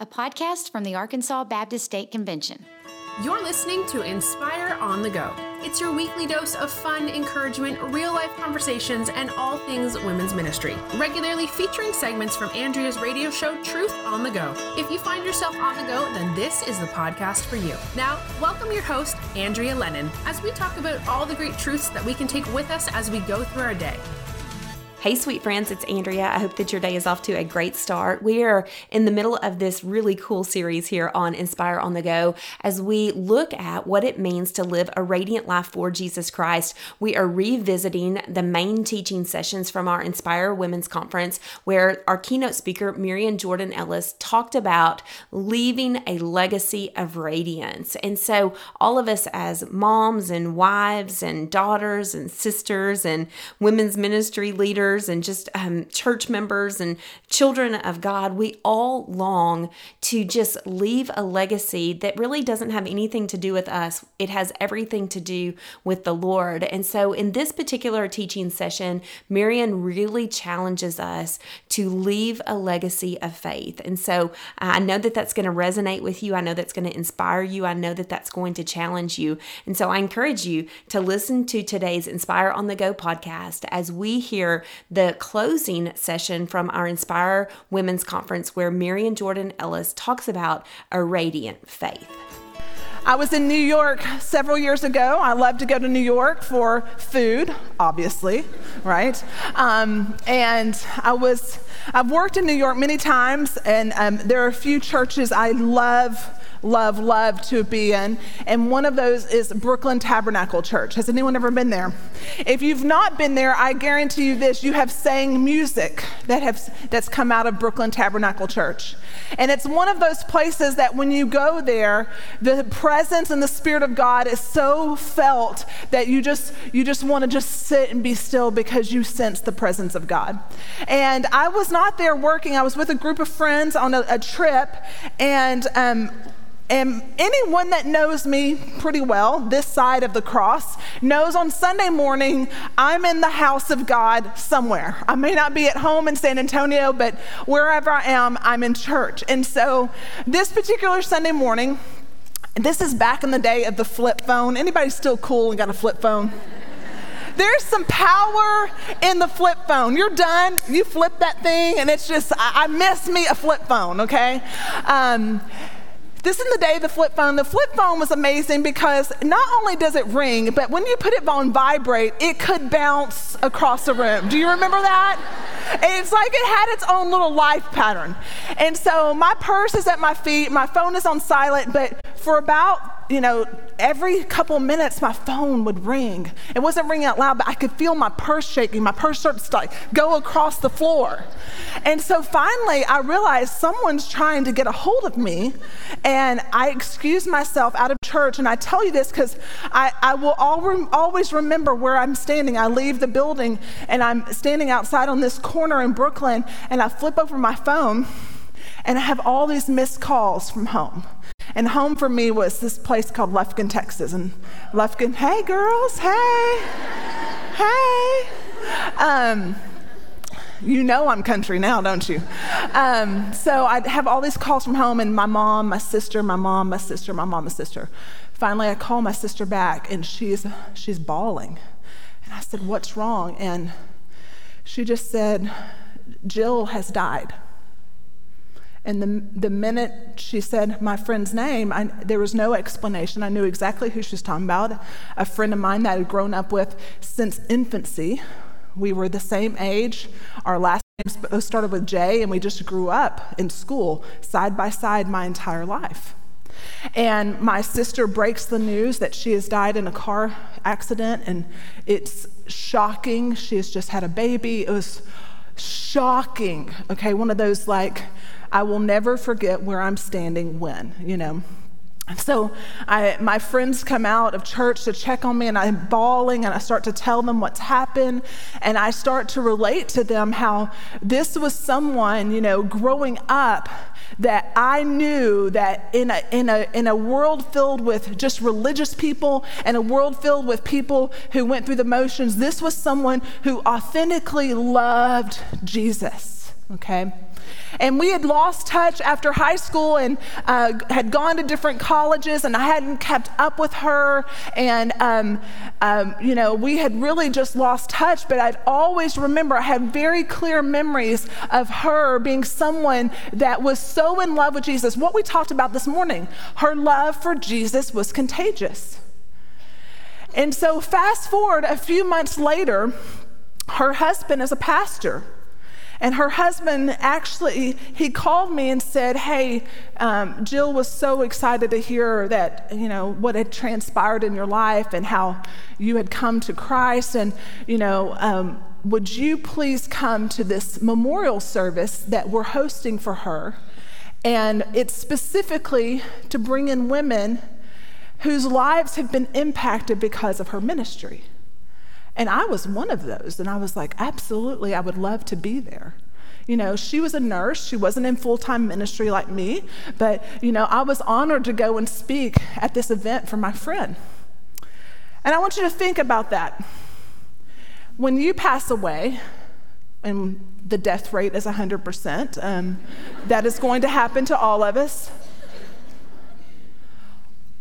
a podcast from the Arkansas Baptist State Convention. You're listening to Inspire on the Go. It's your weekly dose of fun, encouragement, real life conversations, and all things women's ministry. Regularly featuring segments from Andrea's radio show, Truth on the Go. If you find yourself on the go, then this is the podcast for you. Now, welcome your host, Andrea Lennon, as we talk about all the great truths that we can take with us as we go through our day. Hey, sweet friends, it's Andrea. I hope that your day is off to a great start. We are in the middle of this really cool series here on Inspire on the Go as we look at what it means to live a radiant life for Jesus Christ. We are revisiting the main teaching sessions from our Inspire Women's Conference, where our keynote speaker, Marian Jordan Ellis, talked about leaving a legacy of radiance. And so, all of us as moms and wives and daughters and sisters and women's ministry leaders, and just um, church members and children of God, we all long to just leave a legacy that really doesn't have anything to do with us. It has everything to do with the Lord. And so, in this particular teaching session, Marian really challenges us to leave a legacy of faith. And so, uh, I know that that's going to resonate with you. I know that's going to inspire you. I know that that's going to challenge you. And so, I encourage you to listen to today's Inspire on the Go podcast as we hear the closing session from our Inspire Women's Conference, where Marian Jordan Ellis talks about a radiant faith. I was in New York several years ago. I love to go to New York for food, obviously, right? Um, and I was, I've worked in New York many times, and um, there are a few churches I love love, love to be in. And one of those is Brooklyn Tabernacle Church. Has anyone ever been there? If you've not been there, I guarantee you this you have sang music that have, that's come out of Brooklyn Tabernacle Church. And it's one of those places that when you go there, the presence and the Spirit of God is so felt that you just, you just want to just sit and be still because you sense the presence of God. And I was not there working, I was with a group of friends on a, a trip, and um, and anyone that knows me pretty well, this side of the cross, knows on Sunday morning I'm in the house of God somewhere. I may not be at home in San Antonio, but wherever I am, I'm in church. And so this particular Sunday morning, this is back in the day of the flip phone. Anybody still cool and got a flip phone? There's some power in the flip phone. You're done, you flip that thing, and it's just, I, I miss me a flip phone, okay? Um, this is the day the flip phone. The flip phone was amazing because not only does it ring, but when you put it on vibrate, it could bounce across the room. Do you remember that? it's like it had its own little life pattern. And so my purse is at my feet, my phone is on silent, but for about you know, every couple minutes my phone would ring. It wasn't ringing out loud, but I could feel my purse shaking. My purse started to like go across the floor. And so finally I realized someone's trying to get a hold of me. And I excused myself out of church. And I tell you this because I, I will always remember where I'm standing. I leave the building and I'm standing outside on this corner in Brooklyn and I flip over my phone and I have all these missed calls from home. And home for me was this place called Lufkin, Texas. And Lufkin, hey girls, hey, hey. Um, you know I'm country now, don't you? Um, so I'd have all these calls from home, and my mom, my sister, my mom, my sister, my mom, my sister. Finally, I call my sister back, and she's she's bawling, and I said, "What's wrong?" And she just said, "Jill has died." And the, the minute she said my friend's name, I, there was no explanation. I knew exactly who she was talking about. A friend of mine that I had grown up with since infancy. We were the same age. Our last names uh, started with J, and we just grew up in school side by side my entire life. And my sister breaks the news that she has died in a car accident, and it's shocking. She has just had a baby. It was shocking, okay? One of those like, I will never forget where I'm standing when, you know. So I, my friends come out of church to check on me, and I'm bawling, and I start to tell them what's happened, and I start to relate to them how this was someone, you know, growing up that I knew that in a, in a, in a world filled with just religious people and a world filled with people who went through the motions, this was someone who authentically loved Jesus. Okay? And we had lost touch after high school and uh, had gone to different colleges, and I hadn't kept up with her. And, um, um, you know, we had really just lost touch, but I'd always remember, I had very clear memories of her being someone that was so in love with Jesus. What we talked about this morning, her love for Jesus was contagious. And so, fast forward a few months later, her husband is a pastor. And her husband actually, he called me and said, Hey, um, Jill was so excited to hear that, you know, what had transpired in your life and how you had come to Christ. And, you know, um, would you please come to this memorial service that we're hosting for her? And it's specifically to bring in women whose lives have been impacted because of her ministry. And I was one of those. And I was like, absolutely, I would love to be there. You know, she was a nurse. She wasn't in full time ministry like me. But, you know, I was honored to go and speak at this event for my friend. And I want you to think about that. When you pass away, and the death rate is 100%, um, that is going to happen to all of us.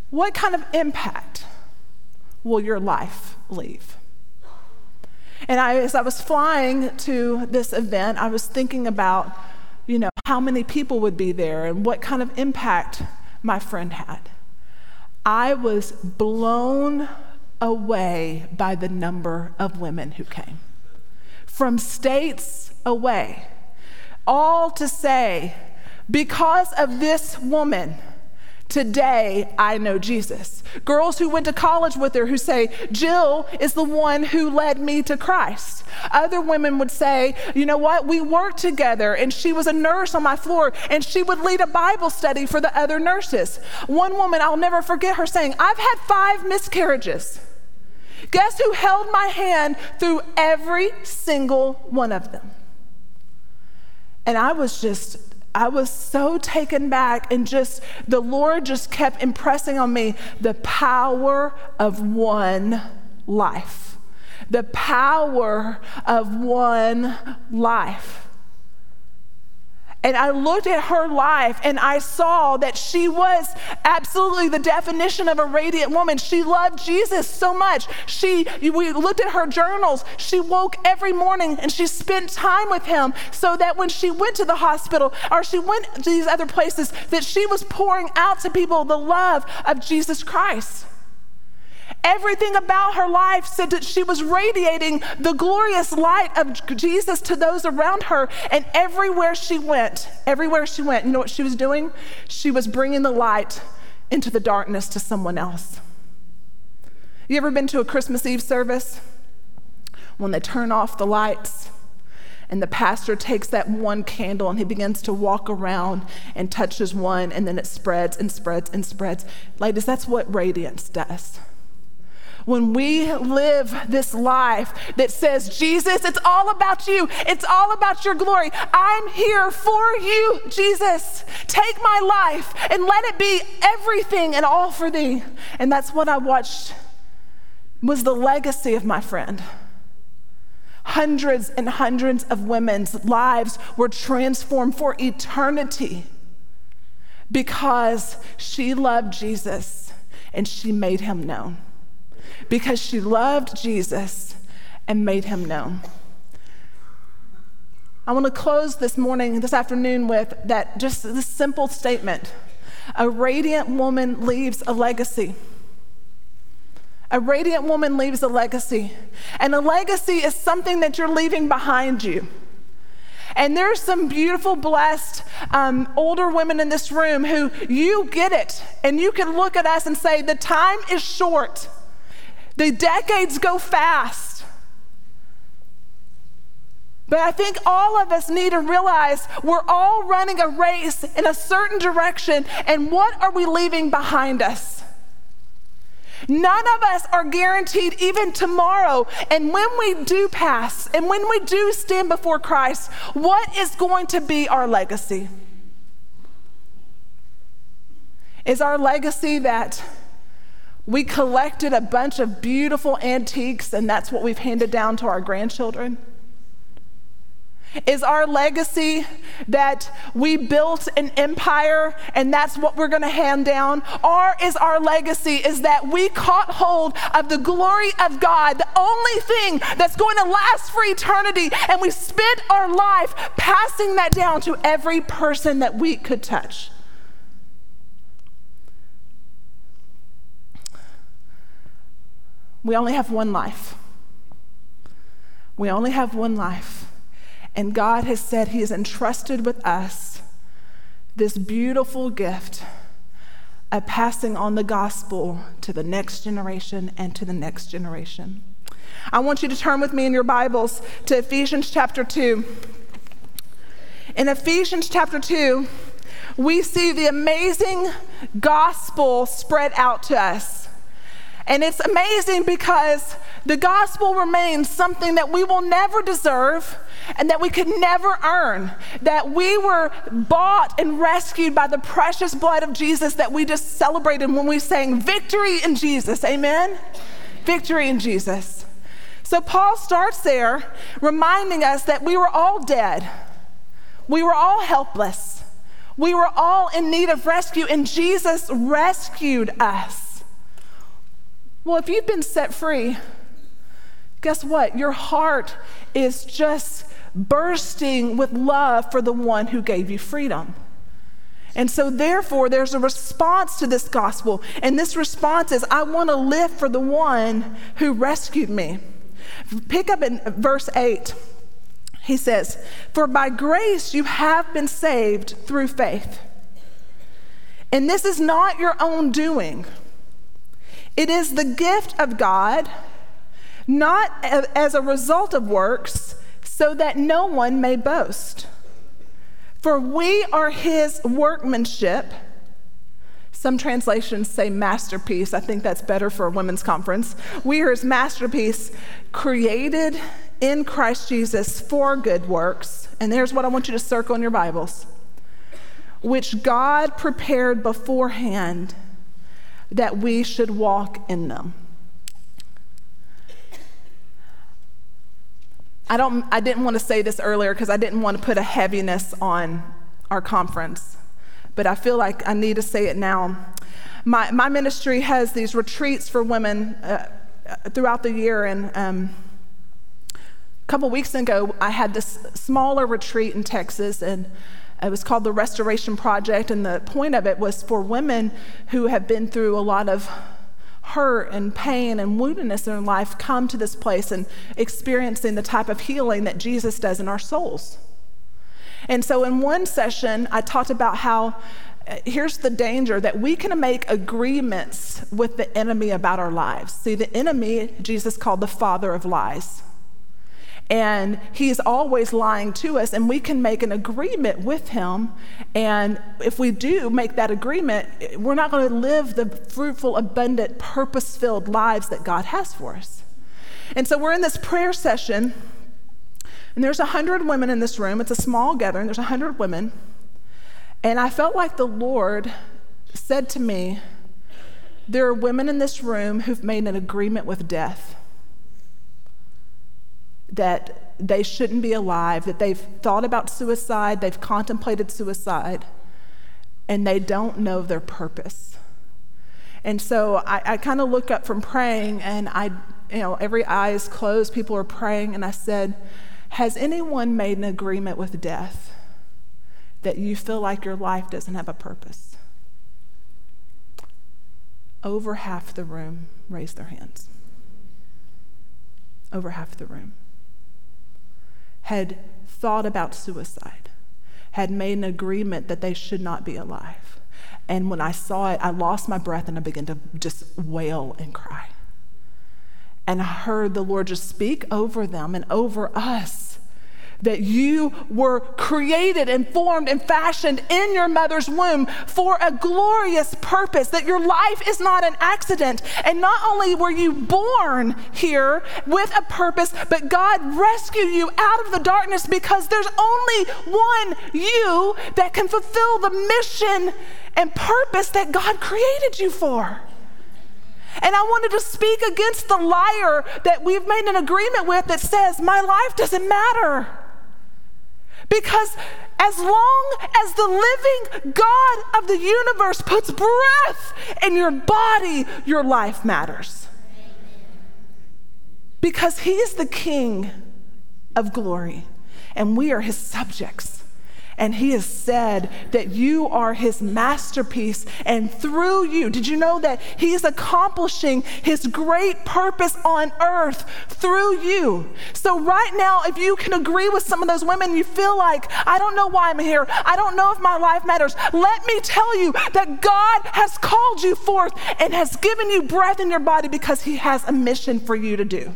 What kind of impact will your life leave? And I, as I was flying to this event, I was thinking about, you know, how many people would be there and what kind of impact my friend had. I was blown away by the number of women who came from states away, all to say, because of this woman, Today, I know Jesus. Girls who went to college with her who say, Jill is the one who led me to Christ. Other women would say, you know what, we worked together and she was a nurse on my floor and she would lead a Bible study for the other nurses. One woman, I'll never forget her saying, I've had five miscarriages. Guess who held my hand through every single one of them? And I was just I was so taken back, and just the Lord just kept impressing on me the power of one life. The power of one life. And I looked at her life and I saw that she was absolutely the definition of a radiant woman. She loved Jesus so much. She we looked at her journals. She woke every morning and she spent time with him so that when she went to the hospital or she went to these other places that she was pouring out to people the love of Jesus Christ. Everything about her life said that she was radiating the glorious light of Jesus to those around her. And everywhere she went, everywhere she went, you know what she was doing? She was bringing the light into the darkness to someone else. You ever been to a Christmas Eve service? When they turn off the lights and the pastor takes that one candle and he begins to walk around and touches one, and then it spreads and spreads and spreads. Ladies, that's what radiance does when we live this life that says, Jesus, it's all about you, it's all about your glory. I'm here for you, Jesus. Take my life and let it be everything and all for thee. And that's what I watched was the legacy of my friend. Hundreds and hundreds of women's lives were transformed for eternity because she loved Jesus and she made him known because she loved Jesus and made him known. I want to close this morning, this afternoon, with that just this simple statement A radiant woman leaves a legacy. A radiant woman leaves a legacy. And a legacy is something that you're leaving behind you. And there's some beautiful, blessed um, older women in this room who you get it, and you can look at us and say, The time is short. The decades go fast. But I think all of us need to realize we're all running a race in a certain direction, and what are we leaving behind us? None of us are guaranteed even tomorrow. And when we do pass, and when we do stand before Christ, what is going to be our legacy? Is our legacy that we collected a bunch of beautiful antiques, and that's what we've handed down to our grandchildren. Is our legacy that we built an empire and that's what we're going to hand down? Or is our legacy is that we caught hold of the glory of God, the only thing that's going to last for eternity, and we spent our life passing that down to every person that we could touch? We only have one life. We only have one life. And God has said He has entrusted with us this beautiful gift of passing on the gospel to the next generation and to the next generation. I want you to turn with me in your Bibles to Ephesians chapter 2. In Ephesians chapter 2, we see the amazing gospel spread out to us. And it's amazing because the gospel remains something that we will never deserve and that we could never earn. That we were bought and rescued by the precious blood of Jesus that we just celebrated when we sang victory in Jesus. Amen? Victory in Jesus. So Paul starts there reminding us that we were all dead, we were all helpless, we were all in need of rescue, and Jesus rescued us. Well, if you've been set free, guess what? Your heart is just bursting with love for the one who gave you freedom. And so, therefore, there's a response to this gospel. And this response is I want to live for the one who rescued me. Pick up in verse 8. He says, For by grace you have been saved through faith. And this is not your own doing, it is the gift of God, not as a result of works so that no one may boast. For we are his workmanship. Some translations say masterpiece. I think that's better for a women's conference. We are his masterpiece, created in Christ Jesus for good works. And there's what I want you to circle in your Bibles which God prepared beforehand that we should walk in them. I, don't, I didn't want to say this earlier because I didn't want to put a heaviness on our conference, but I feel like I need to say it now. My, my ministry has these retreats for women uh, throughout the year, and um, a couple weeks ago, I had this smaller retreat in Texas, and it was called the Restoration Project, and the point of it was for women who have been through a lot of hurt and pain and woundedness in life come to this place and experiencing the type of healing that Jesus does in our souls. And so, in one session, I talked about how uh, here's the danger that we can make agreements with the enemy about our lives. See, the enemy, Jesus called the father of lies and he's always lying to us and we can make an agreement with him. And if we do make that agreement we're not going to live the fruitful abundant purpose-filled lives that god has for us. And so we're in this prayer session and there's 100 women in this room. It's a small gathering. There's 100 women. And i felt like the lord said to me there are women in this room who've made an agreement with death that they shouldn't be alive, that they've thought about suicide, they've contemplated suicide, and they don't know their purpose. And so I, I kind of look up from praying, and I, you know, every eye is closed, people are praying, and I said, Has anyone made an agreement with death that you feel like your life doesn't have a purpose? Over half the room raised their hands. Over half the room had thought about suicide, had made an agreement that they should not be alive. And when I saw it, I lost my breath and I began to just wail and cry. And I heard the Lord just speak over them and over us that you were created and formed and fashioned in your mother's womb for a glorious purpose, that your life is not an accident. And not only were you born here with a purpose, but God rescued you out of the darkness because there's only one you that can fulfill the mission and purpose that God created you for. And I wanted to speak against the liar that we've made an agreement with that says, My life doesn't matter. Because as long as the living God of the universe puts breath in your body, your life matters. Because he is the King of glory, and we are his subjects and he has said that you are his masterpiece. And through you, did you know that he is accomplishing his great purpose on earth through you? So, right now, if you can agree with some of those women, you feel like, I don't know why I'm here, I don't know if my life matters. Let me tell you that God has called you forth and has given you breath in your body because he has a mission for you to do.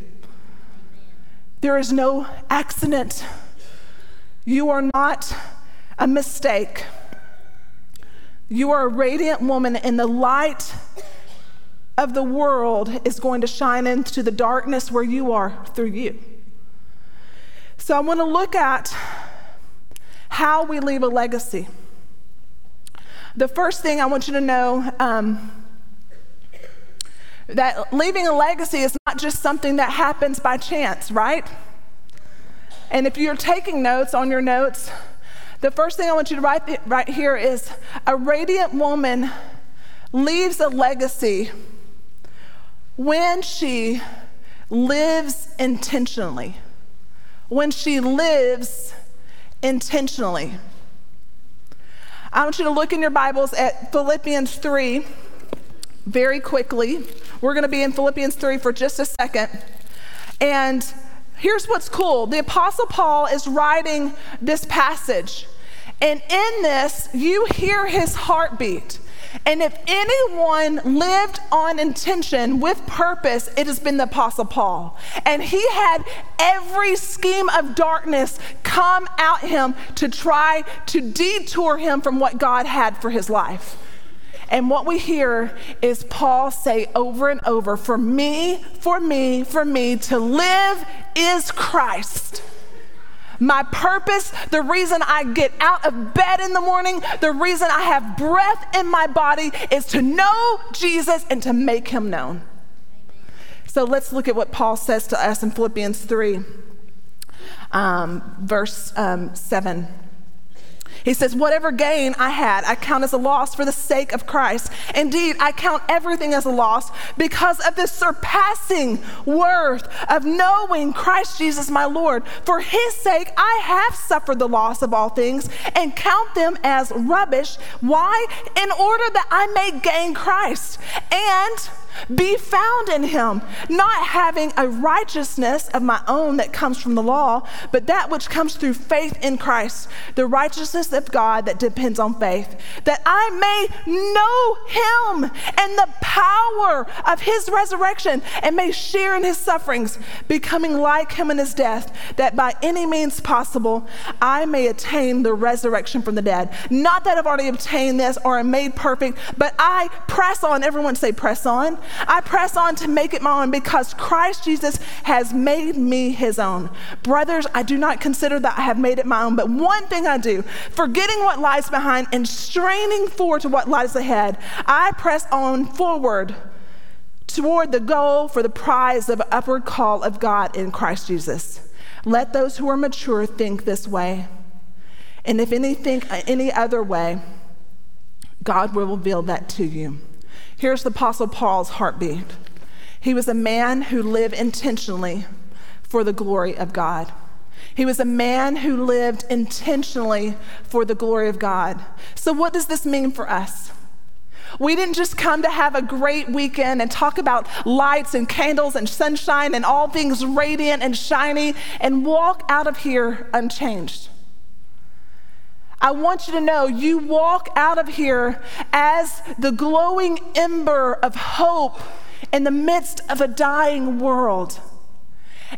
There is no accident. You are not a mistake. You are a radiant woman, and the light of the world is going to shine into the darkness where you are through you. So, I want to look at how we leave a legacy. The first thing I want you to know um, that leaving a legacy is not just something that happens by chance, right? And if you're taking notes on your notes, the first thing I want you to write right here is a radiant woman leaves a legacy when she lives intentionally. When she lives intentionally. I want you to look in your Bibles at Philippians 3 very quickly. We're going to be in Philippians 3 for just a second. And here's what's cool the Apostle Paul is writing this passage. And in this, you hear his heartbeat. And if anyone lived on intention with purpose, it has been the Apostle Paul. And he had every scheme of darkness come at him to try to detour him from what God had for his life. And what we hear is Paul say over and over for me, for me, for me, to live is Christ my purpose, the reason I get out of bed in the morning, the reason I have breath in my body is to know Jesus and to make him known. So let's look at what Paul says to us in Philippians 3, um, verse um, 7. He says, Whatever gain I had, I count as a loss for the sake of Christ. Indeed, I count everything as a loss because of the surpassing worth of knowing Christ Jesus my Lord. For his sake, I have suffered the loss of all things and count them as rubbish. Why? In order that I may gain Christ and be found in him, not having a righteousness of my own that comes from the law, but that which comes through faith in Christ, the righteousness of God that depends on faith, that I may know him and the power of his resurrection and may share in his sufferings, becoming like him in his death, that by any means possible I may attain the resurrection from the dead. Not that I've already obtained this or am made perfect, but I press on. Everyone say, press on. I press on to make it my own because Christ Jesus has made me his own. Brothers, I do not consider that I have made it my own, but one thing I do, forgetting what lies behind and straining forward to what lies ahead, I press on forward toward the goal for the prize of upward call of God in Christ Jesus. Let those who are mature think this way. And if any think any other way, God will reveal that to you. Here's the Apostle Paul's heartbeat he was a man who lived intentionally for the glory of God. He was a man who lived intentionally for the glory of God. So, what does this mean for us? We didn't just come to have a great weekend and talk about lights and candles and sunshine and all things radiant and shiny and walk out of here unchanged. I want you to know you walk out of here as the glowing ember of hope in the midst of a dying world.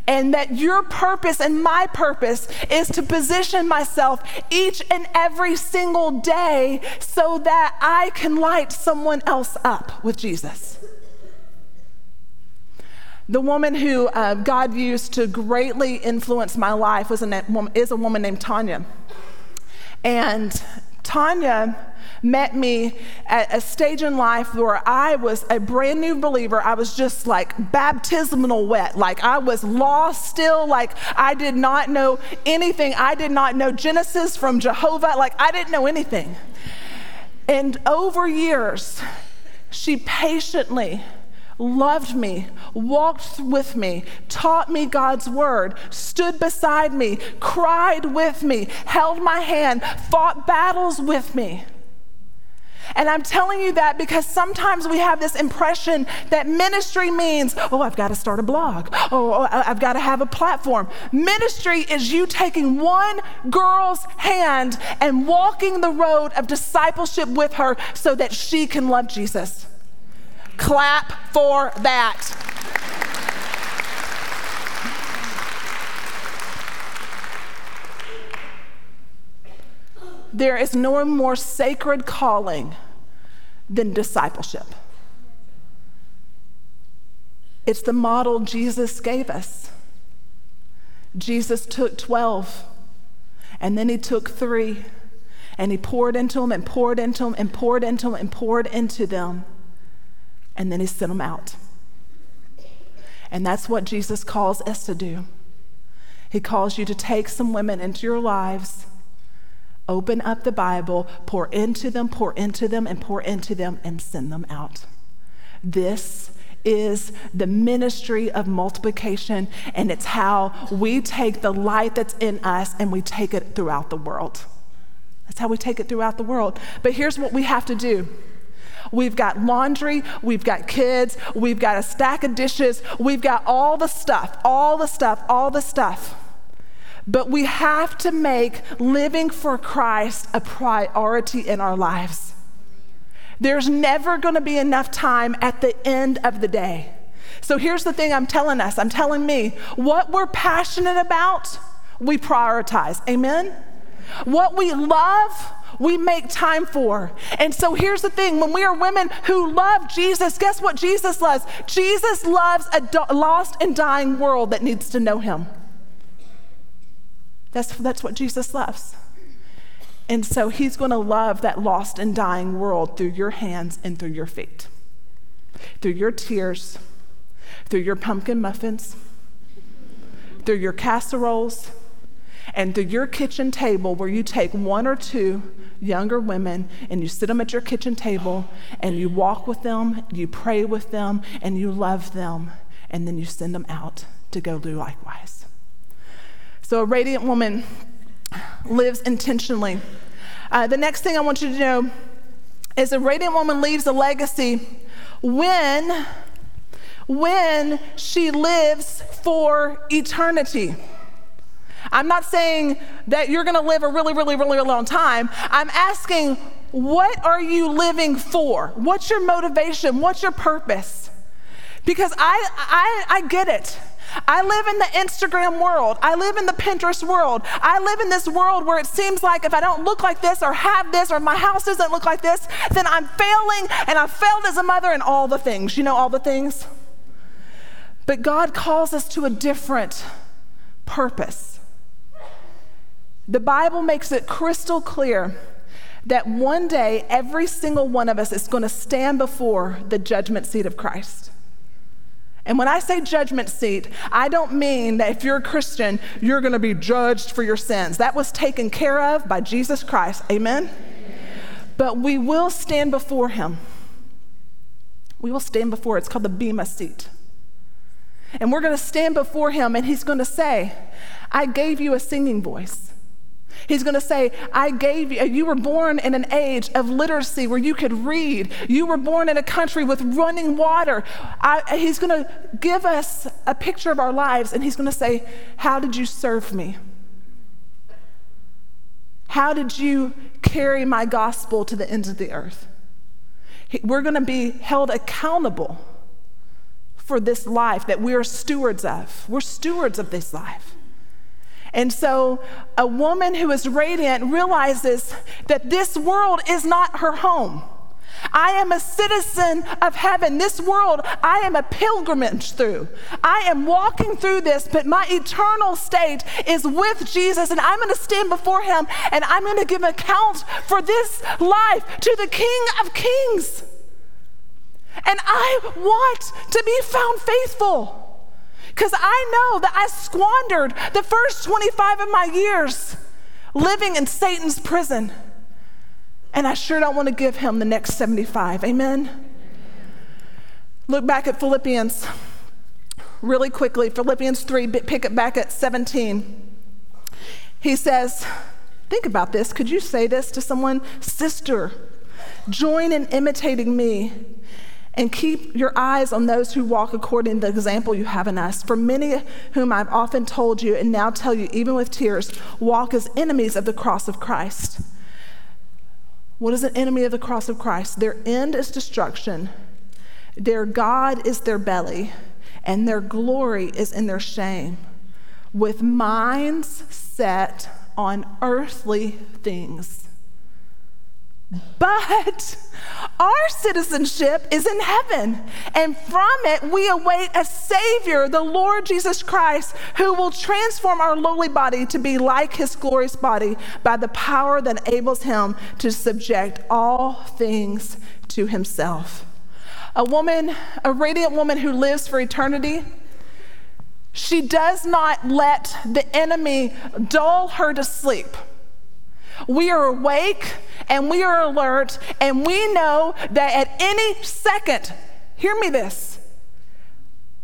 And that your purpose and my purpose is to position myself each and every single day so that I can light someone else up with Jesus. The woman who uh, God used to greatly influence my life was a, is a woman named Tanya. And Tanya met me at a stage in life where I was a brand new believer. I was just like baptismal wet. Like I was lost still. Like I did not know anything. I did not know Genesis from Jehovah. Like I didn't know anything. And over years, she patiently loved me, walked with me, taught me God's word, stood beside me, cried with me, held my hand, fought battles with me. And I'm telling you that because sometimes we have this impression that ministry means, oh, I've got to start a blog. Oh, oh I've got to have a platform. Ministry is you taking one girl's hand and walking the road of discipleship with her so that she can love Jesus. Clap for that. There is no more sacred calling than discipleship. It's the model Jesus gave us. Jesus took 12, and then he took three, and he poured into them, and poured into them, and poured into them, and poured into them and then he sent them out. And that's what Jesus calls us to do. He calls you to take some women into your lives, open up the Bible, pour into them, pour into them, and pour into them, and send them out. This is the ministry of multiplication, and it's how we take the light that's in us and we take it throughout the world. That's how we take it throughout the world. But here's what we have to do We've got laundry, we've got kids, we've got a stack of dishes, we've got all the stuff, all the stuff, all the stuff. But we have to make living for Christ a priority in our lives. There's never going to be enough time at the end of the day. So here's the thing I'm telling us I'm telling me what we're passionate about, we prioritize. Amen? What we love, we make time for. And so here's the thing when we are women who love Jesus, guess what Jesus loves? Jesus loves a do- lost and dying world that needs to know him. That's, that's what Jesus loves. And so he's going to love that lost and dying world through your hands and through your feet, through your tears, through your pumpkin muffins, through your casseroles, and through your kitchen table where you take one or two younger women and you sit them at your kitchen table and you walk with them, you pray with them, and you love them, and then you send them out to go do likewise. So a radiant woman lives intentionally. Uh, the next thing I want you to know is a radiant woman leaves a legacy when when she lives for eternity. I'm not saying that you're going to live a really, really, really long time. I'm asking, what are you living for? What's your motivation? What's your purpose? Because I, I, I get it. I live in the Instagram world. I live in the Pinterest world. I live in this world where it seems like if I don't look like this or have this or my house doesn't look like this, then I'm failing and I've failed as a mother and all the things. You know, all the things? But God calls us to a different purpose. The Bible makes it crystal clear that one day every single one of us is going to stand before the judgment seat of Christ. And when I say judgment seat, I don't mean that if you're a Christian, you're going to be judged for your sins. That was taken care of by Jesus Christ. Amen? Amen? But we will stand before him. We will stand before, it's called the Bema seat. And we're going to stand before him, and he's going to say, I gave you a singing voice. He's going to say, I gave you, you were born in an age of literacy where you could read. You were born in a country with running water. I, he's going to give us a picture of our lives and he's going to say, How did you serve me? How did you carry my gospel to the ends of the earth? We're going to be held accountable for this life that we are stewards of. We're stewards of this life. And so a woman who is radiant realizes that this world is not her home. I am a citizen of heaven. This world, I am a pilgrimage through. I am walking through this, but my eternal state is with Jesus, and I'm going to stand before him and I'm going to give account for this life to the King of Kings. And I want to be found faithful because I know that I squandered the first 25 of my years living in Satan's prison. And I sure don't want to give him the next 75. Amen? Look back at Philippians really quickly. Philippians 3, pick it back at 17. He says, Think about this. Could you say this to someone? Sister, join in imitating me and keep your eyes on those who walk according to the example you have in us. For many whom I've often told you and now tell you, even with tears, walk as enemies of the cross of Christ. What is an enemy of the cross of Christ? Their end is destruction, their God is their belly, and their glory is in their shame, with minds set on earthly things. But our citizenship is in heaven, and from it we await a Savior, the Lord Jesus Christ, who will transform our lowly body to be like his glorious body by the power that enables him to subject all things to himself. A woman, a radiant woman who lives for eternity, she does not let the enemy dull her to sleep. We are awake and we are alert, and we know that at any second, hear me this,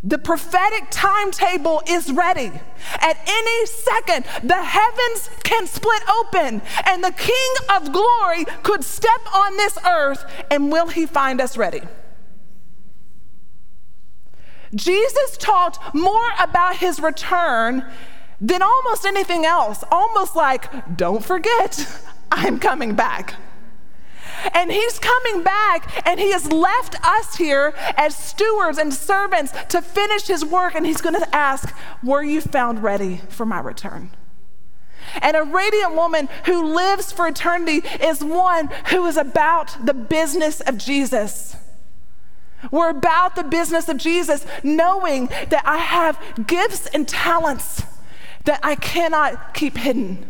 the prophetic timetable is ready. At any second, the heavens can split open, and the King of glory could step on this earth, and will he find us ready? Jesus talked more about his return than almost anything else, almost like, don't forget, I'm coming back. And he's coming back, and he has left us here as stewards and servants to finish his work. And he's going to ask, Were you found ready for my return? And a radiant woman who lives for eternity is one who is about the business of Jesus. We're about the business of Jesus, knowing that I have gifts and talents that I cannot keep hidden.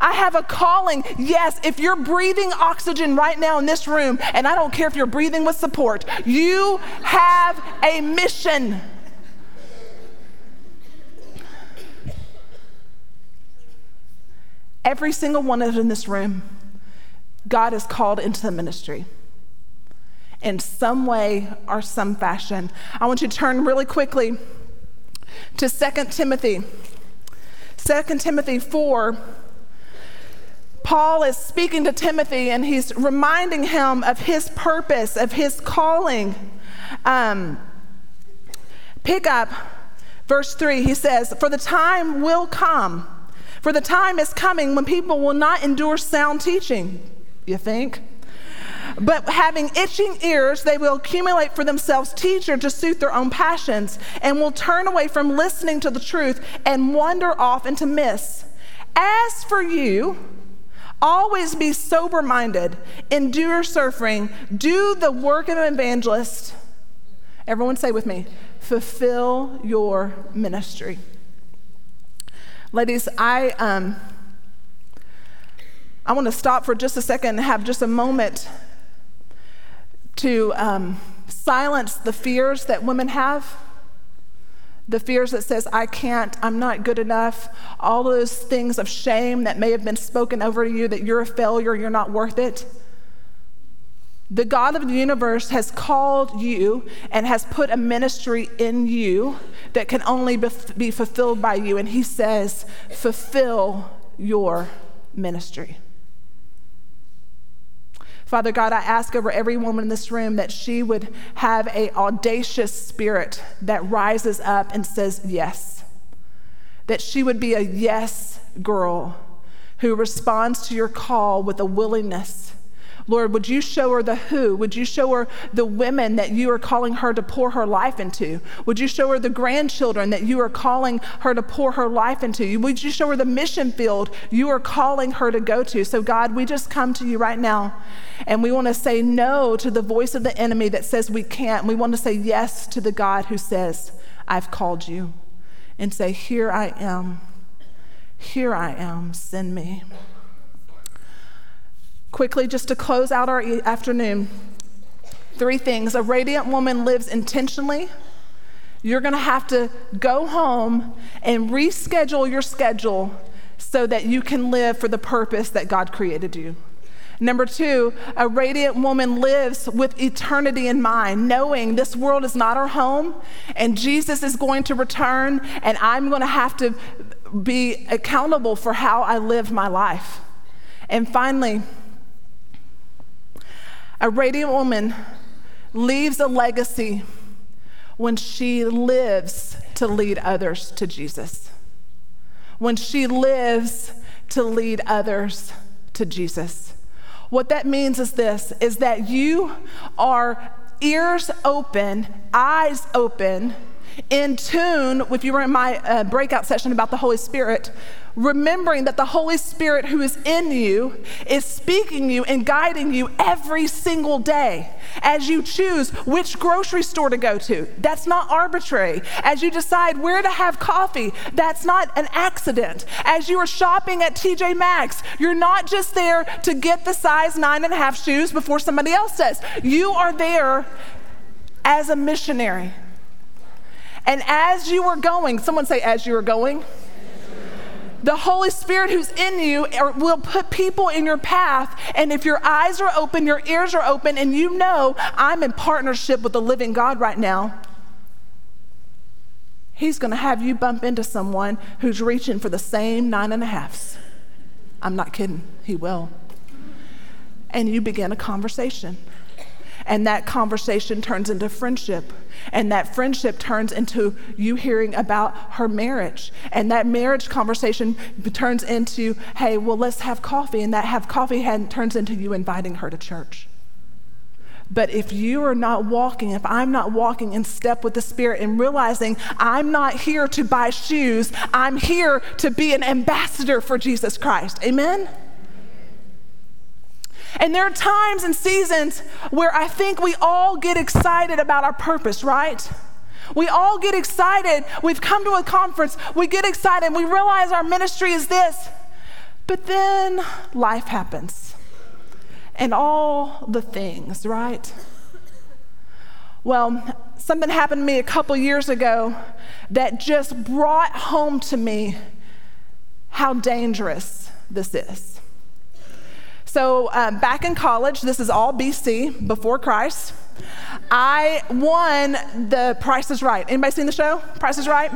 I have a calling. Yes, if you're breathing oxygen right now in this room, and I don't care if you're breathing with support, you have a mission. Every single one of in this room, God has called into the ministry in some way or some fashion. I want you to turn really quickly to 2 Timothy. 2 Timothy 4. Paul is speaking to Timothy and he's reminding him of his purpose, of his calling. Um, pick up verse 3. He says, For the time will come, for the time is coming when people will not endure sound teaching. You think? But having itching ears, they will accumulate for themselves teachers to suit their own passions and will turn away from listening to the truth and wander off into myths. As for you, always be sober minded, endure suffering, do the work of an evangelist. Everyone say with me fulfill your ministry. Ladies, I. Um, I want to stop for just a second and have just a moment to um, silence the fears that women have. The fears that says i can't i'm not good enough. All those things of shame that may have been spoken over to you that you're a failure you're not worth it. The god of the universe has called you and has put a ministry in you that can only be fulfilled by you. And he says fulfill your ministry Father God, I ask over every woman in this room that she would have a audacious spirit that rises up and says yes. That she would be a yes girl who responds to your call with a willingness, Lord, would you show her the who? Would you show her the women that you are calling her to pour her life into? Would you show her the grandchildren that you are calling her to pour her life into? Would you show her the mission field you are calling her to go to? So, God, we just come to you right now and we want to say no to the voice of the enemy that says we can't. We want to say yes to the God who says, I've called you. And say, Here I am. Here I am. Send me. Quickly, just to close out our afternoon, three things. A radiant woman lives intentionally. You're going to have to go home and reschedule your schedule so that you can live for the purpose that God created you. Number two, a radiant woman lives with eternity in mind, knowing this world is not our home and Jesus is going to return, and I'm going to have to be accountable for how I live my life. And finally, a radiant woman leaves a legacy when she lives to lead others to Jesus. When she lives to lead others to Jesus. What that means is this is that you are ears open, eyes open, in tune, if you were in my uh, breakout session about the Holy Spirit, remembering that the Holy Spirit who is in you is speaking you and guiding you every single day as you choose which grocery store to go to. That's not arbitrary. As you decide where to have coffee, that's not an accident. As you are shopping at TJ Maxx, you're not just there to get the size nine and a half shoes before somebody else says. You are there as a missionary. And as you are going, someone say, as you are going, the Holy Spirit who's in you will put people in your path. And if your eyes are open, your ears are open, and you know I'm in partnership with the living God right now, He's going to have you bump into someone who's reaching for the same nine and a halfs. I'm not kidding, He will. And you begin a conversation. And that conversation turns into friendship. And that friendship turns into you hearing about her marriage. And that marriage conversation turns into, hey, well, let's have coffee. And that have coffee turns into you inviting her to church. But if you are not walking, if I'm not walking in step with the Spirit and realizing I'm not here to buy shoes, I'm here to be an ambassador for Jesus Christ. Amen? And there are times and seasons where I think we all get excited about our purpose, right? We all get excited. We've come to a conference, we get excited, we realize our ministry is this. But then life happens and all the things, right? Well, something happened to me a couple years ago that just brought home to me how dangerous this is. So, um, back in college, this is all BC, before Christ, I won the Price is Right. Anybody seen the show? Price is Right?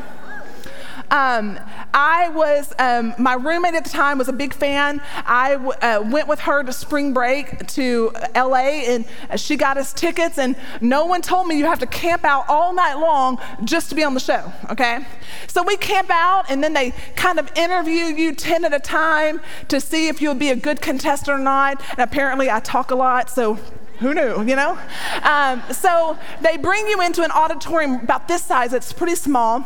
Um, I was, um, my roommate at the time was a big fan. I uh, went with her to spring break to LA and she got us tickets, and no one told me you have to camp out all night long just to be on the show, okay? So we camp out, and then they kind of interview you 10 at a time to see if you'll be a good contestant or not. And apparently, I talk a lot, so who knew, you know? Um, so they bring you into an auditorium about this size, it's pretty small,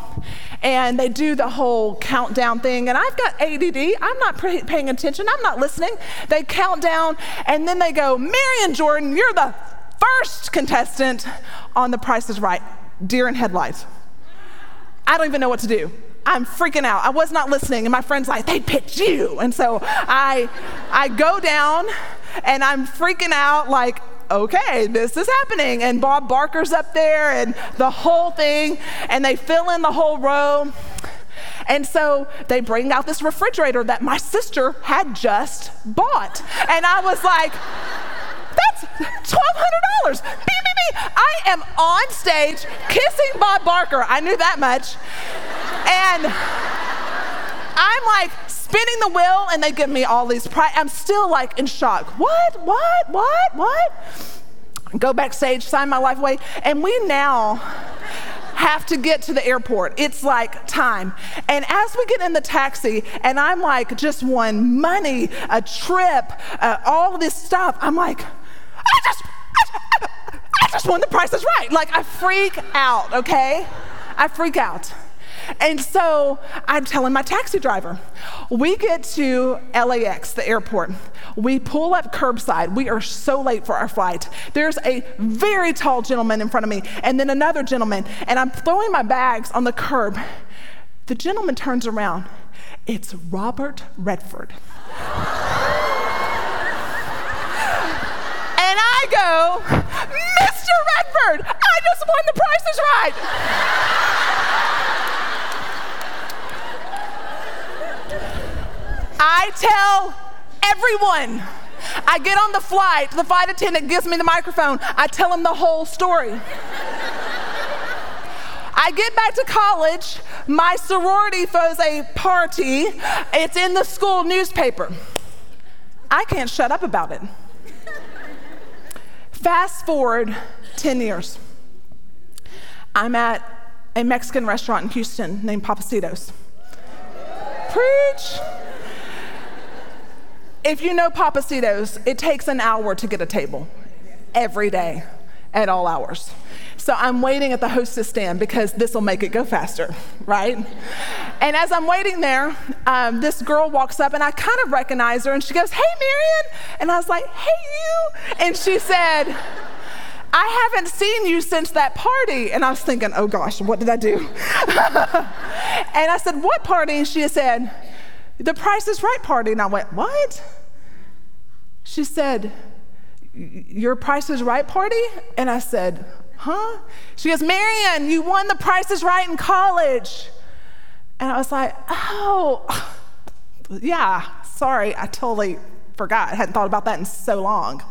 and they do the whole countdown thing. And I've got ADD, I'm not paying attention, I'm not listening. They count down, and then they go, Marian Jordan, you're the first contestant on The Price is Right, deer in headlights. I don't even know what to do. I'm freaking out. I was not listening, and my friend's like, they picked you. And so I, I go down, and I'm freaking out, like, okay, this is happening. And Bob Barker's up there and the whole thing, and they fill in the whole row. And so they bring out this refrigerator that my sister had just bought. And I was like, that's $1,200. Beep, beep, beep. I am on stage kissing Bob Barker. I knew that much. And I'm like spinning the wheel and they give me all these pri- I'm still like in shock. What? What? What? What? Go backstage, sign my life away, and we now have to get to the airport. It's like time. And as we get in the taxi, and I'm like, just won money, a trip, uh, all this stuff, I'm like, I just, I, I just won the price is right. Like I freak out, okay? I freak out. And so I'm telling my taxi driver, we get to LAX, the airport. We pull up curbside. We are so late for our flight. There's a very tall gentleman in front of me, and then another gentleman, and I'm throwing my bags on the curb. The gentleman turns around. It's Robert Redford. and I go, Mr. Redford, I just won the price is right. I tell everyone. I get on the flight, the flight attendant gives me the microphone. I tell him the whole story. I get back to college, my sorority throws a party. It's in the school newspaper. I can't shut up about it. Fast forward 10 years. I'm at a Mexican restaurant in Houston named Pappasito's. Preach. If you know Pappasito's, it takes an hour to get a table every day at all hours. So I'm waiting at the hostess stand because this will make it go faster, right? And as I'm waiting there, um, this girl walks up and I kind of recognize her and she goes, Hey, Marian. And I was like, Hey, you. And she said, I haven't seen you since that party. And I was thinking, Oh gosh, what did I do? and I said, What party? And she said, The Price is Right party. And I went, What? She said, Your Price is Right party? And I said, Huh? She goes, Marian, you won the Price is Right in college. And I was like, Oh, yeah, sorry, I totally forgot. I hadn't thought about that in so long.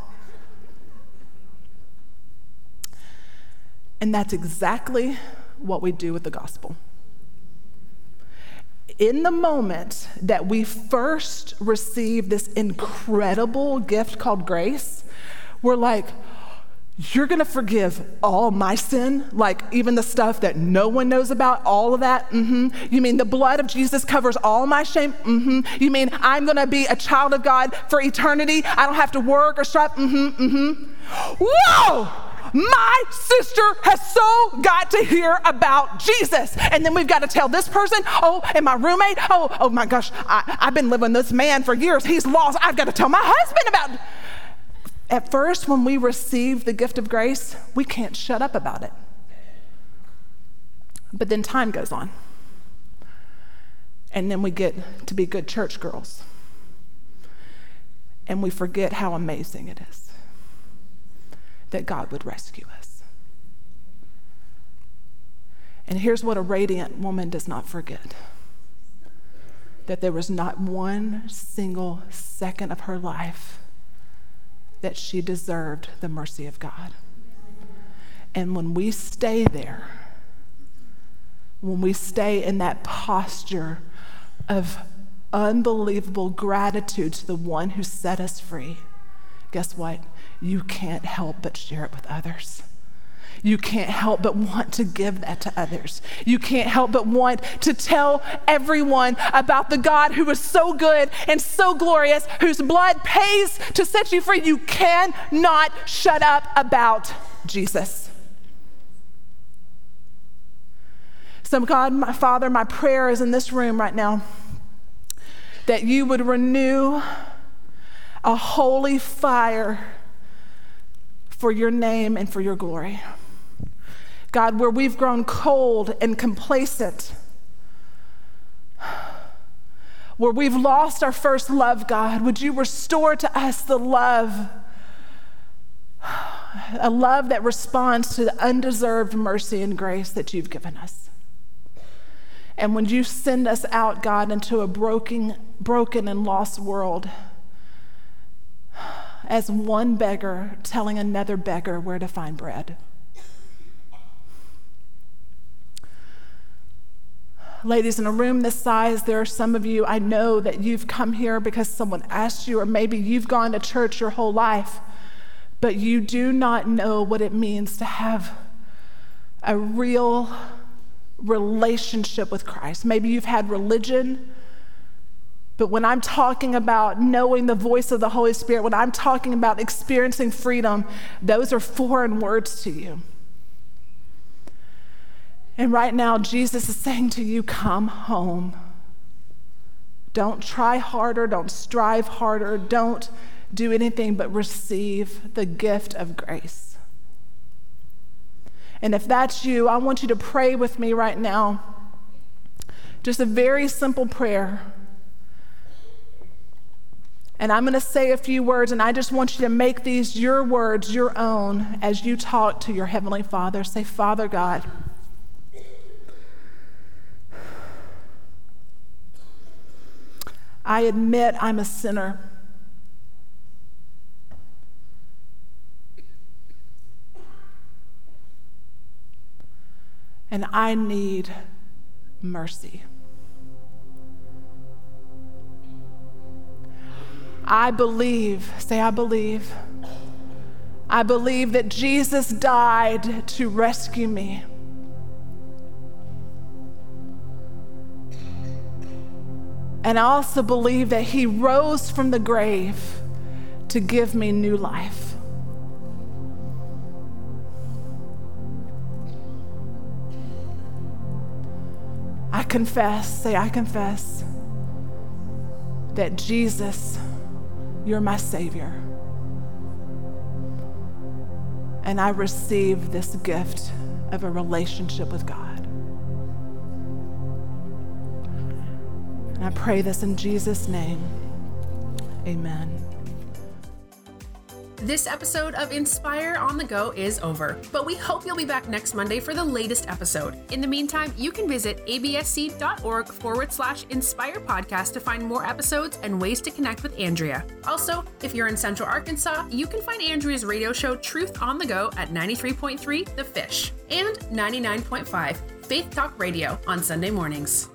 And that's exactly what we do with the gospel in the moment that we first receive this incredible gift called grace, we're like, you're gonna forgive all my sin, like even the stuff that no one knows about, all of that? Mm-hmm. You mean the blood of Jesus covers all my shame? Mm-hmm. You mean I'm gonna be a child of God for eternity? I don't have to work or strive? Mm-hmm, mm-hmm. Whoa! My sister has so got to hear about Jesus. And then we've got to tell this person, oh, and my roommate, oh, oh my gosh, I, I've been living with this man for years. He's lost. I've got to tell my husband about. At first, when we receive the gift of grace, we can't shut up about it. But then time goes on. And then we get to be good church girls. And we forget how amazing it is that God would rescue us. And here's what a radiant woman does not forget that there was not one single second of her life that she deserved the mercy of God. And when we stay there, when we stay in that posture of unbelievable gratitude to the one who set us free, guess what? you can't help but share it with others. You can't help but want to give that to others. You can't help but want to tell everyone about the God who is so good and so glorious, whose blood pays to set you free. You cannot shut up about Jesus. So, God, my Father, my prayer is in this room right now that you would renew a holy fire for your name and for your glory. God, where we've grown cold and complacent, where we've lost our first love, God, would you restore to us the love, a love that responds to the undeserved mercy and grace that you've given us. And when you send us out, God, into a broken, broken and lost world, as one beggar telling another beggar where to find bread. Ladies, in a room this size, there are some of you, I know that you've come here because someone asked you, or maybe you've gone to church your whole life, but you do not know what it means to have a real relationship with Christ. Maybe you've had religion But when I'm talking about knowing the voice of the Holy Spirit, when I'm talking about experiencing freedom, those are foreign words to you. And right now, Jesus is saying to you, Come home. Don't try harder, don't strive harder, don't do anything but receive the gift of grace. And if that's you, I want you to pray with me right now. Just a very simple prayer. And I'm going to say a few words, and I just want you to make these your words, your own, as you talk to your Heavenly Father. Say, Father God, I admit I'm a sinner. And I need mercy. I believe, say, I believe. I believe that Jesus died to rescue me. And I also believe that he rose from the grave to give me new life. I confess, say, I confess that Jesus you're my Savior. And I receive this gift of a relationship with God. And I pray this in Jesus' name. Amen. This episode of Inspire on the Go is over, but we hope you'll be back next Monday for the latest episode. In the meantime, you can visit absc.org forward slash inspire podcast to find more episodes and ways to connect with Andrea. Also, if you're in Central Arkansas, you can find Andrea's radio show Truth on the Go at 93.3 The Fish and 99.5 Faith Talk Radio on Sunday mornings.